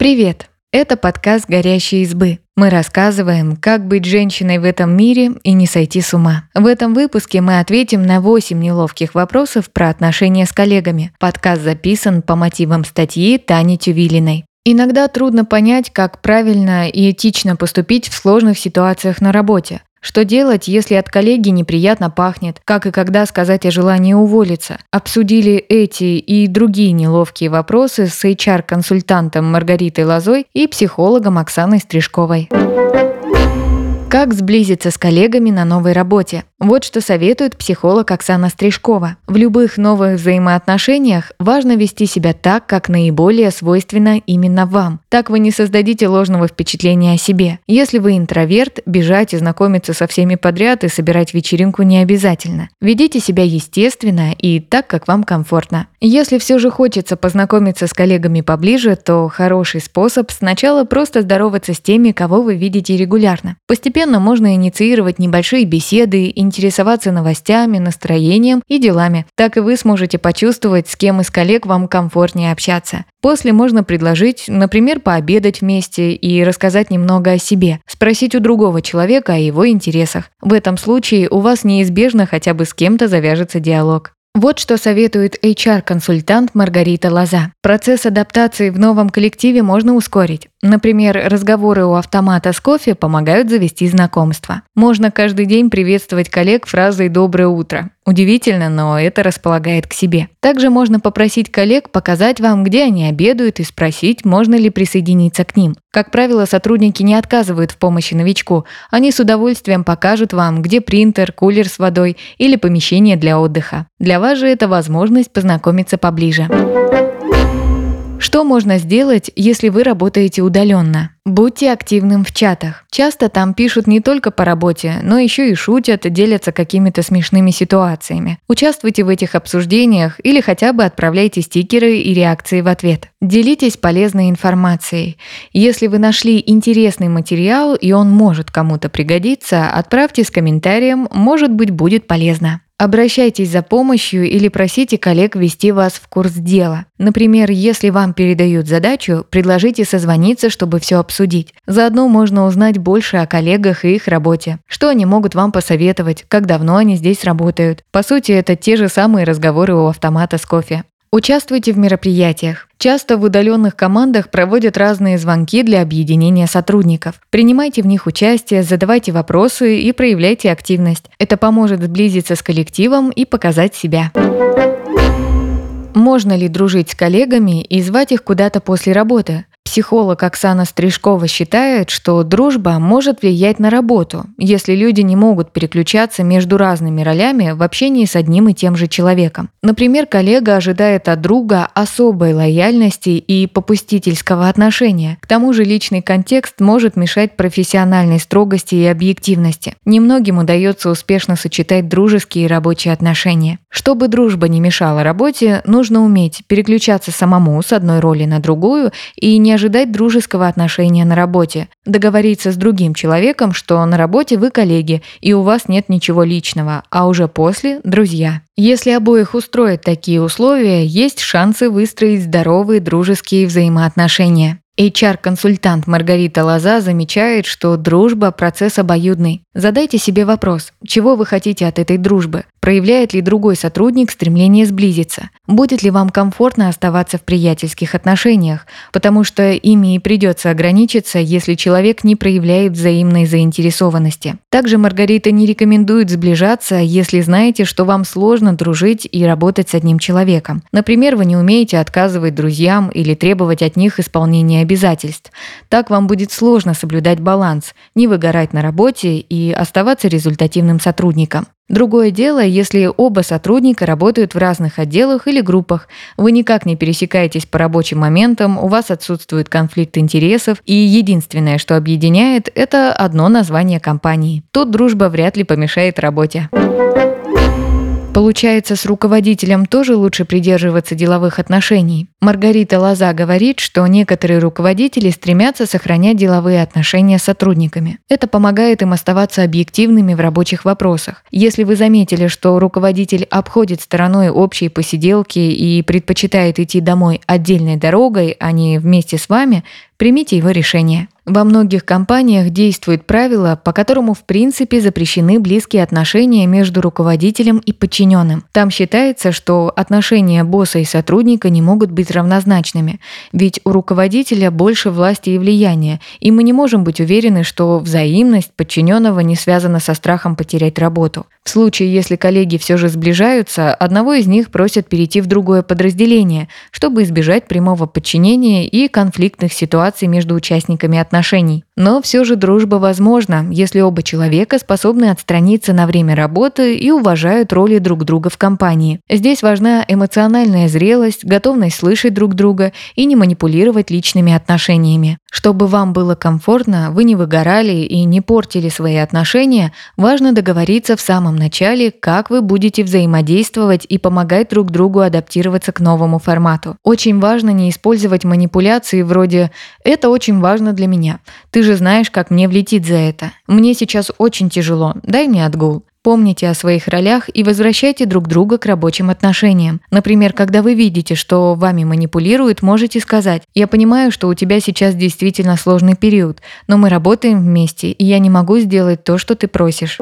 Привет! Это подкаст «Горящие избы». Мы рассказываем, как быть женщиной в этом мире и не сойти с ума. В этом выпуске мы ответим на 8 неловких вопросов про отношения с коллегами. Подкаст записан по мотивам статьи Тани Тювилиной. Иногда трудно понять, как правильно и этично поступить в сложных ситуациях на работе. Что делать, если от коллеги неприятно пахнет? Как и когда сказать о желании уволиться? Обсудили эти и другие неловкие вопросы с HR-консультантом Маргаритой Лозой и психологом Оксаной Стрижковой. Как сблизиться с коллегами на новой работе? Вот что советует психолог Оксана Стрижкова. В любых новых взаимоотношениях важно вести себя так, как наиболее свойственно именно вам. Так вы не создадите ложного впечатления о себе. Если вы интроверт, бежать и знакомиться со всеми подряд и собирать вечеринку не обязательно. Ведите себя естественно и так, как вам комфортно. Если все же хочется познакомиться с коллегами поближе, то хороший способ сначала просто здороваться с теми, кого вы видите регулярно. Постепенно можно инициировать небольшие беседы, интересоваться новостями, настроением и делами. Так и вы сможете почувствовать, с кем из коллег вам комфортнее общаться. После можно предложить, например, пообедать вместе и рассказать немного о себе, спросить у другого человека о его интересах. В этом случае у вас неизбежно хотя бы с кем-то завяжется диалог. Вот что советует HR-консультант Маргарита Лоза. Процесс адаптации в новом коллективе можно ускорить. Например, разговоры у автомата с кофе помогают завести знакомство. Можно каждый день приветствовать коллег фразой «доброе утро». Удивительно, но это располагает к себе. Также можно попросить коллег показать вам, где они обедают и спросить, можно ли присоединиться к ним. Как правило, сотрудники не отказывают в помощи новичку. Они с удовольствием покажут вам, где принтер, кулер с водой или помещение для отдыха. Для вас же это возможность познакомиться поближе. Что можно сделать, если вы работаете удаленно? Будьте активным в чатах. Часто там пишут не только по работе, но еще и шутят, делятся какими-то смешными ситуациями. Участвуйте в этих обсуждениях или хотя бы отправляйте стикеры и реакции в ответ. Делитесь полезной информацией. Если вы нашли интересный материал и он может кому-то пригодиться, отправьте с комментарием, может быть будет полезно. Обращайтесь за помощью или просите коллег ввести вас в курс дела. Например, если вам передают задачу, предложите созвониться, чтобы все обсудить. Заодно можно узнать больше о коллегах и их работе. Что они могут вам посоветовать, как давно они здесь работают. По сути, это те же самые разговоры у автомата с кофе. Участвуйте в мероприятиях. Часто в удаленных командах проводят разные звонки для объединения сотрудников. Принимайте в них участие, задавайте вопросы и проявляйте активность. Это поможет сблизиться с коллективом и показать себя. Можно ли дружить с коллегами и звать их куда-то после работы? Психолог Оксана Стрижкова считает, что дружба может влиять на работу, если люди не могут переключаться между разными ролями в общении с одним и тем же человеком. Например, коллега ожидает от друга особой лояльности и попустительского отношения. К тому же личный контекст может мешать профессиональной строгости и объективности. Немногим удается успешно сочетать дружеские и рабочие отношения. Чтобы дружба не мешала работе, нужно уметь переключаться самому с одной роли на другую и не ожидать дружеского отношения на работе. Договориться с другим человеком, что на работе вы коллеги и у вас нет ничего личного, а уже после – друзья. Если обоих устроят такие условия, есть шансы выстроить здоровые дружеские взаимоотношения. HR-консультант Маргарита Лоза замечает, что дружба – процесс обоюдный. Задайте себе вопрос, чего вы хотите от этой дружбы? Проявляет ли другой сотрудник стремление сблизиться? Будет ли вам комфортно оставаться в приятельских отношениях? Потому что ими и придется ограничиться, если человек не проявляет взаимной заинтересованности. Также Маргарита не рекомендует сближаться, если знаете, что вам сложно дружить и работать с одним человеком. Например, вы не умеете отказывать друзьям или требовать от них исполнения обязательств. Так вам будет сложно соблюдать баланс, не выгорать на работе и оставаться результативным сотрудником. Другое дело, если оба сотрудника работают в разных отделах или группах, вы никак не пересекаетесь по рабочим моментам, у вас отсутствует конфликт интересов, и единственное, что объединяет, это одно название компании. Тут дружба вряд ли помешает работе. Получается, с руководителем тоже лучше придерживаться деловых отношений. Маргарита Лоза говорит, что некоторые руководители стремятся сохранять деловые отношения с сотрудниками. Это помогает им оставаться объективными в рабочих вопросах. Если вы заметили, что руководитель обходит стороной общие посиделки и предпочитает идти домой отдельной дорогой, а не вместе с вами, примите его решение. Во многих компаниях действует правило, по которому в принципе запрещены близкие отношения между руководителем и подчиненным. Там считается, что отношения босса и сотрудника не могут быть равнозначными, ведь у руководителя больше власти и влияния, и мы не можем быть уверены, что взаимность подчиненного не связана со страхом потерять работу. В случае, если коллеги все же сближаются, одного из них просят перейти в другое подразделение, чтобы избежать прямого подчинения и конфликтных ситуаций между участниками отношений. Но все же дружба возможна, если оба человека способны отстраниться на время работы и уважают роли друг друга в компании. Здесь важна эмоциональная зрелость, готовность слышать друг друга и не манипулировать личными отношениями. Чтобы вам было комфортно, вы не выгорали и не портили свои отношения, важно договориться в самом начале, как вы будете взаимодействовать и помогать друг другу адаптироваться к новому формату. Очень важно не использовать манипуляции вроде «это очень важно для меня», «ты же знаешь, как мне влетит за это. Мне сейчас очень тяжело, дай мне отгул. Помните о своих ролях и возвращайте друг друга к рабочим отношениям. Например, когда вы видите, что вами манипулируют, можете сказать «Я понимаю, что у тебя сейчас действительно сложный период, но мы работаем вместе, и я не могу сделать то, что ты просишь».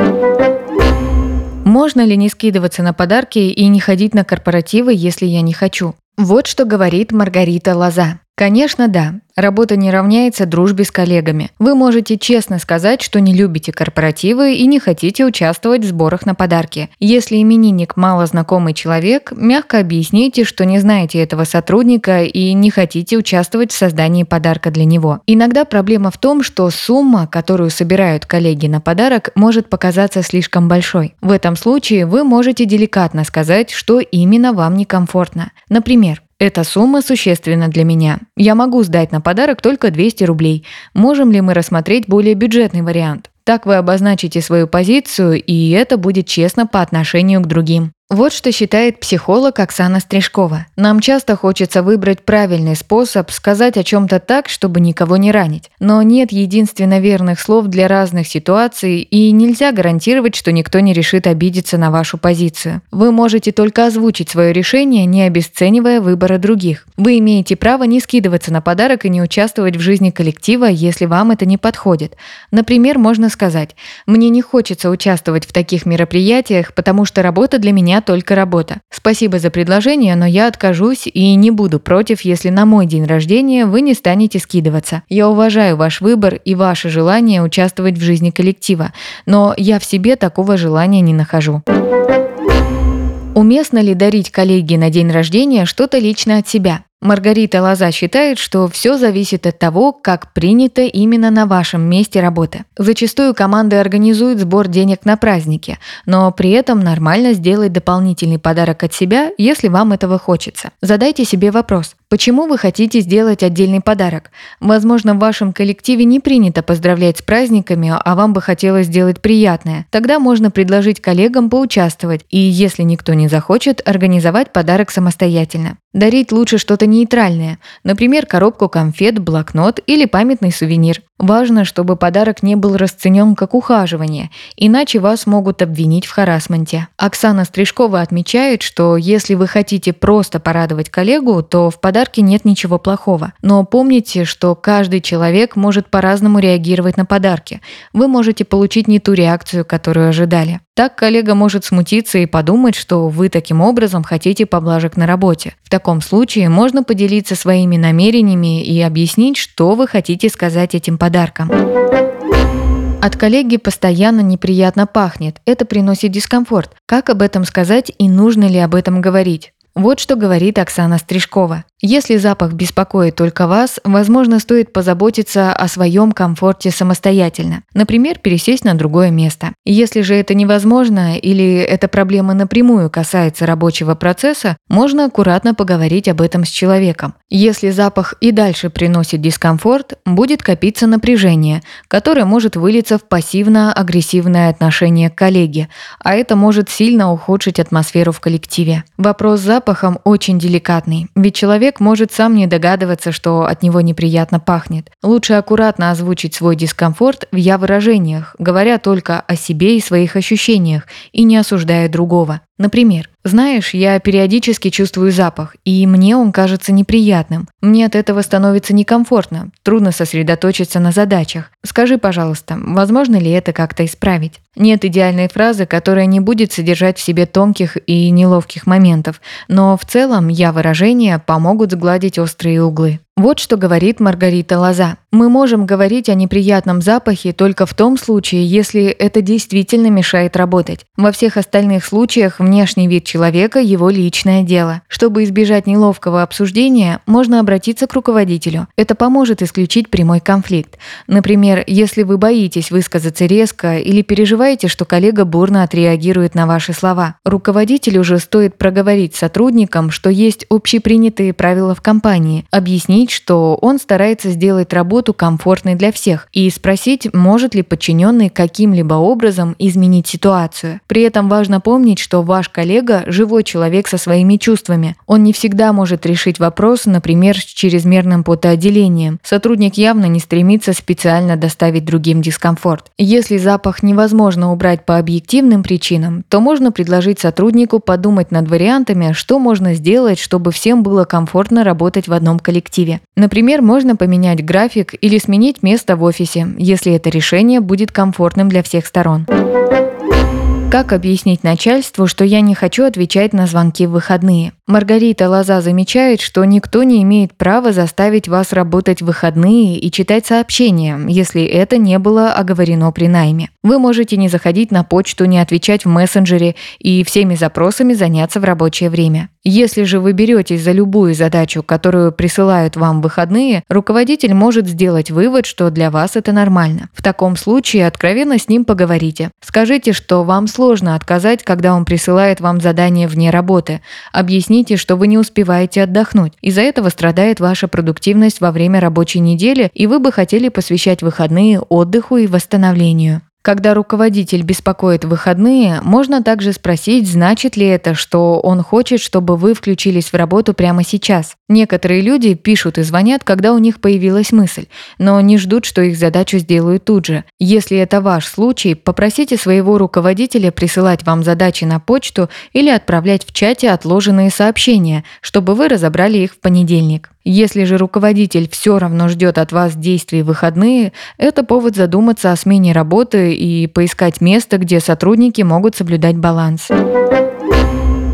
Можно ли не скидываться на подарки и не ходить на корпоративы, если я не хочу? Вот что говорит Маргарита Лоза. Конечно, да. Работа не равняется дружбе с коллегами. Вы можете честно сказать, что не любите корпоративы и не хотите участвовать в сборах на подарки. Если именинник мало знакомый человек, мягко объясните, что не знаете этого сотрудника и не хотите участвовать в создании подарка для него. Иногда проблема в том, что сумма, которую собирают коллеги на подарок, может показаться слишком большой. В этом случае вы можете деликатно сказать, что именно вам некомфортно. Например, эта сумма существенна для меня. Я могу сдать на подарок только 200 рублей. Можем ли мы рассмотреть более бюджетный вариант? Так вы обозначите свою позицию, и это будет честно по отношению к другим. Вот что считает психолог Оксана Стрижкова. Нам часто хочется выбрать правильный способ сказать о чем-то так, чтобы никого не ранить. Но нет единственно верных слов для разных ситуаций, и нельзя гарантировать, что никто не решит обидеться на вашу позицию. Вы можете только озвучить свое решение, не обесценивая выбора других. Вы имеете право не скидываться на подарок и не участвовать в жизни коллектива, если вам это не подходит. Например, можно сказать «Мне не хочется участвовать в таких мероприятиях, потому что работа для меня только работа. Спасибо за предложение, но я откажусь и не буду против, если на мой день рождения вы не станете скидываться. Я уважаю ваш выбор и ваше желание участвовать в жизни коллектива, но я в себе такого желания не нахожу. Уместно ли дарить коллеге на день рождения что-то лично от себя? Маргарита Лоза считает, что все зависит от того, как принято именно на вашем месте работы. Зачастую команды организуют сбор денег на праздники, но при этом нормально сделать дополнительный подарок от себя, если вам этого хочется. Задайте себе вопрос, почему вы хотите сделать отдельный подарок? Возможно, в вашем коллективе не принято поздравлять с праздниками, а вам бы хотелось сделать приятное. Тогда можно предложить коллегам поучаствовать и, если никто не захочет, организовать подарок самостоятельно. Дарить лучше что-то нейтральное, например, коробку конфет, блокнот или памятный сувенир. Важно, чтобы подарок не был расценен как ухаживание, иначе вас могут обвинить в харасменте. Оксана Стрижкова отмечает, что если вы хотите просто порадовать коллегу, то в подарке нет ничего плохого. Но помните, что каждый человек может по-разному реагировать на подарки. Вы можете получить не ту реакцию, которую ожидали. Так коллега может смутиться и подумать, что вы таким образом хотите поблажек на работе. В таком случае можно поделиться своими намерениями и объяснить, что вы хотите сказать этим подарком. От коллеги постоянно неприятно пахнет. Это приносит дискомфорт. Как об этом сказать и нужно ли об этом говорить? Вот что говорит Оксана Стрижкова. Если запах беспокоит только вас, возможно, стоит позаботиться о своем комфорте самостоятельно. Например, пересесть на другое место. Если же это невозможно или эта проблема напрямую касается рабочего процесса, можно аккуратно поговорить об этом с человеком. Если запах и дальше приносит дискомфорт, будет копиться напряжение, которое может вылиться в пассивно-агрессивное отношение к коллеге, а это может сильно ухудшить атмосферу в коллективе. Вопрос с запахом очень деликатный, ведь человек может сам не догадываться, что от него неприятно пахнет. Лучше аккуратно озвучить свой дискомфорт в «я-выражениях», говоря только о себе и своих ощущениях, и не осуждая другого. Например, знаешь, я периодически чувствую запах, и мне он кажется неприятным. Мне от этого становится некомфортно, трудно сосредоточиться на задачах. Скажи, пожалуйста, возможно ли это как-то исправить? Нет идеальной фразы, которая не будет содержать в себе тонких и неловких моментов, но в целом я выражения помогут сгладить острые углы. Вот что говорит Маргарита Лоза. Мы можем говорить о неприятном запахе только в том случае, если это действительно мешает работать. Во всех остальных случаях внешний вид человека – его личное дело. Чтобы избежать неловкого обсуждения, можно обратиться к руководителю. Это поможет исключить прямой конфликт. Например, если вы боитесь высказаться резко или переживаете, что коллега бурно отреагирует на ваши слова. Руководителю же стоит проговорить сотрудникам, что есть общепринятые правила в компании, объяснить, объяснить, что он старается сделать работу комфортной для всех и спросить, может ли подчиненный каким-либо образом изменить ситуацию. При этом важно помнить, что ваш коллега – живой человек со своими чувствами. Он не всегда может решить вопрос, например, с чрезмерным потоотделением. Сотрудник явно не стремится специально доставить другим дискомфорт. Если запах невозможно убрать по объективным причинам, то можно предложить сотруднику подумать над вариантами, что можно сделать, чтобы всем было комфортно работать в одном коллективе. Например, можно поменять график или сменить место в офисе, если это решение будет комфортным для всех сторон. Как объяснить начальству, что я не хочу отвечать на звонки в выходные? Маргарита Лоза замечает, что никто не имеет права заставить вас работать в выходные и читать сообщения, если это не было оговорено при найме. Вы можете не заходить на почту, не отвечать в мессенджере и всеми запросами заняться в рабочее время. Если же вы беретесь за любую задачу, которую присылают вам выходные, руководитель может сделать вывод, что для вас это нормально. В таком случае откровенно с ним поговорите. Скажите, что вам сложно отказать, когда он присылает вам задание вне работы. Объясните, что вы не успеваете отдохнуть. Из-за этого страдает ваша продуктивность во время рабочей недели, и вы бы хотели посвящать выходные отдыху и восстановлению. Когда руководитель беспокоит выходные, можно также спросить, значит ли это, что он хочет, чтобы вы включились в работу прямо сейчас. Некоторые люди пишут и звонят, когда у них появилась мысль, но не ждут, что их задачу сделают тут же. Если это ваш случай, попросите своего руководителя присылать вам задачи на почту или отправлять в чате отложенные сообщения, чтобы вы разобрали их в понедельник. Если же руководитель все равно ждет от вас действий в выходные, это повод задуматься о смене работы и поискать место, где сотрудники могут соблюдать баланс.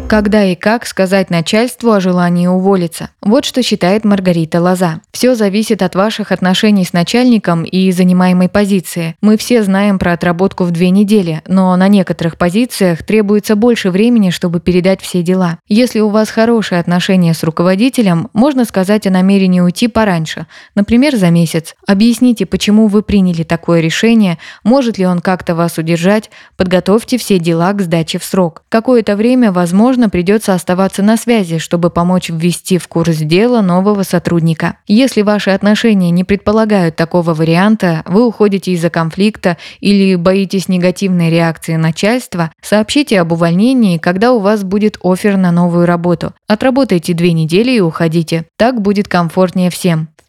Когда и как сказать начальству о желании уволиться? Вот что считает Маргарита Лоза. Все зависит от ваших отношений с начальником и занимаемой позиции. Мы все знаем про отработку в две недели, но на некоторых позициях требуется больше времени, чтобы передать все дела. Если у вас хорошие отношения с руководителем, можно сказать о намерении уйти пораньше, например, за месяц. Объясните, почему вы приняли такое решение, может ли он как-то вас удержать, подготовьте все дела к сдаче в срок. Какое-то время, возможно, возможно, придется оставаться на связи, чтобы помочь ввести в курс дела нового сотрудника. Если ваши отношения не предполагают такого варианта, вы уходите из-за конфликта или боитесь негативной реакции начальства, сообщите об увольнении, когда у вас будет офер на новую работу. Отработайте две недели и уходите. Так будет комфортнее всем.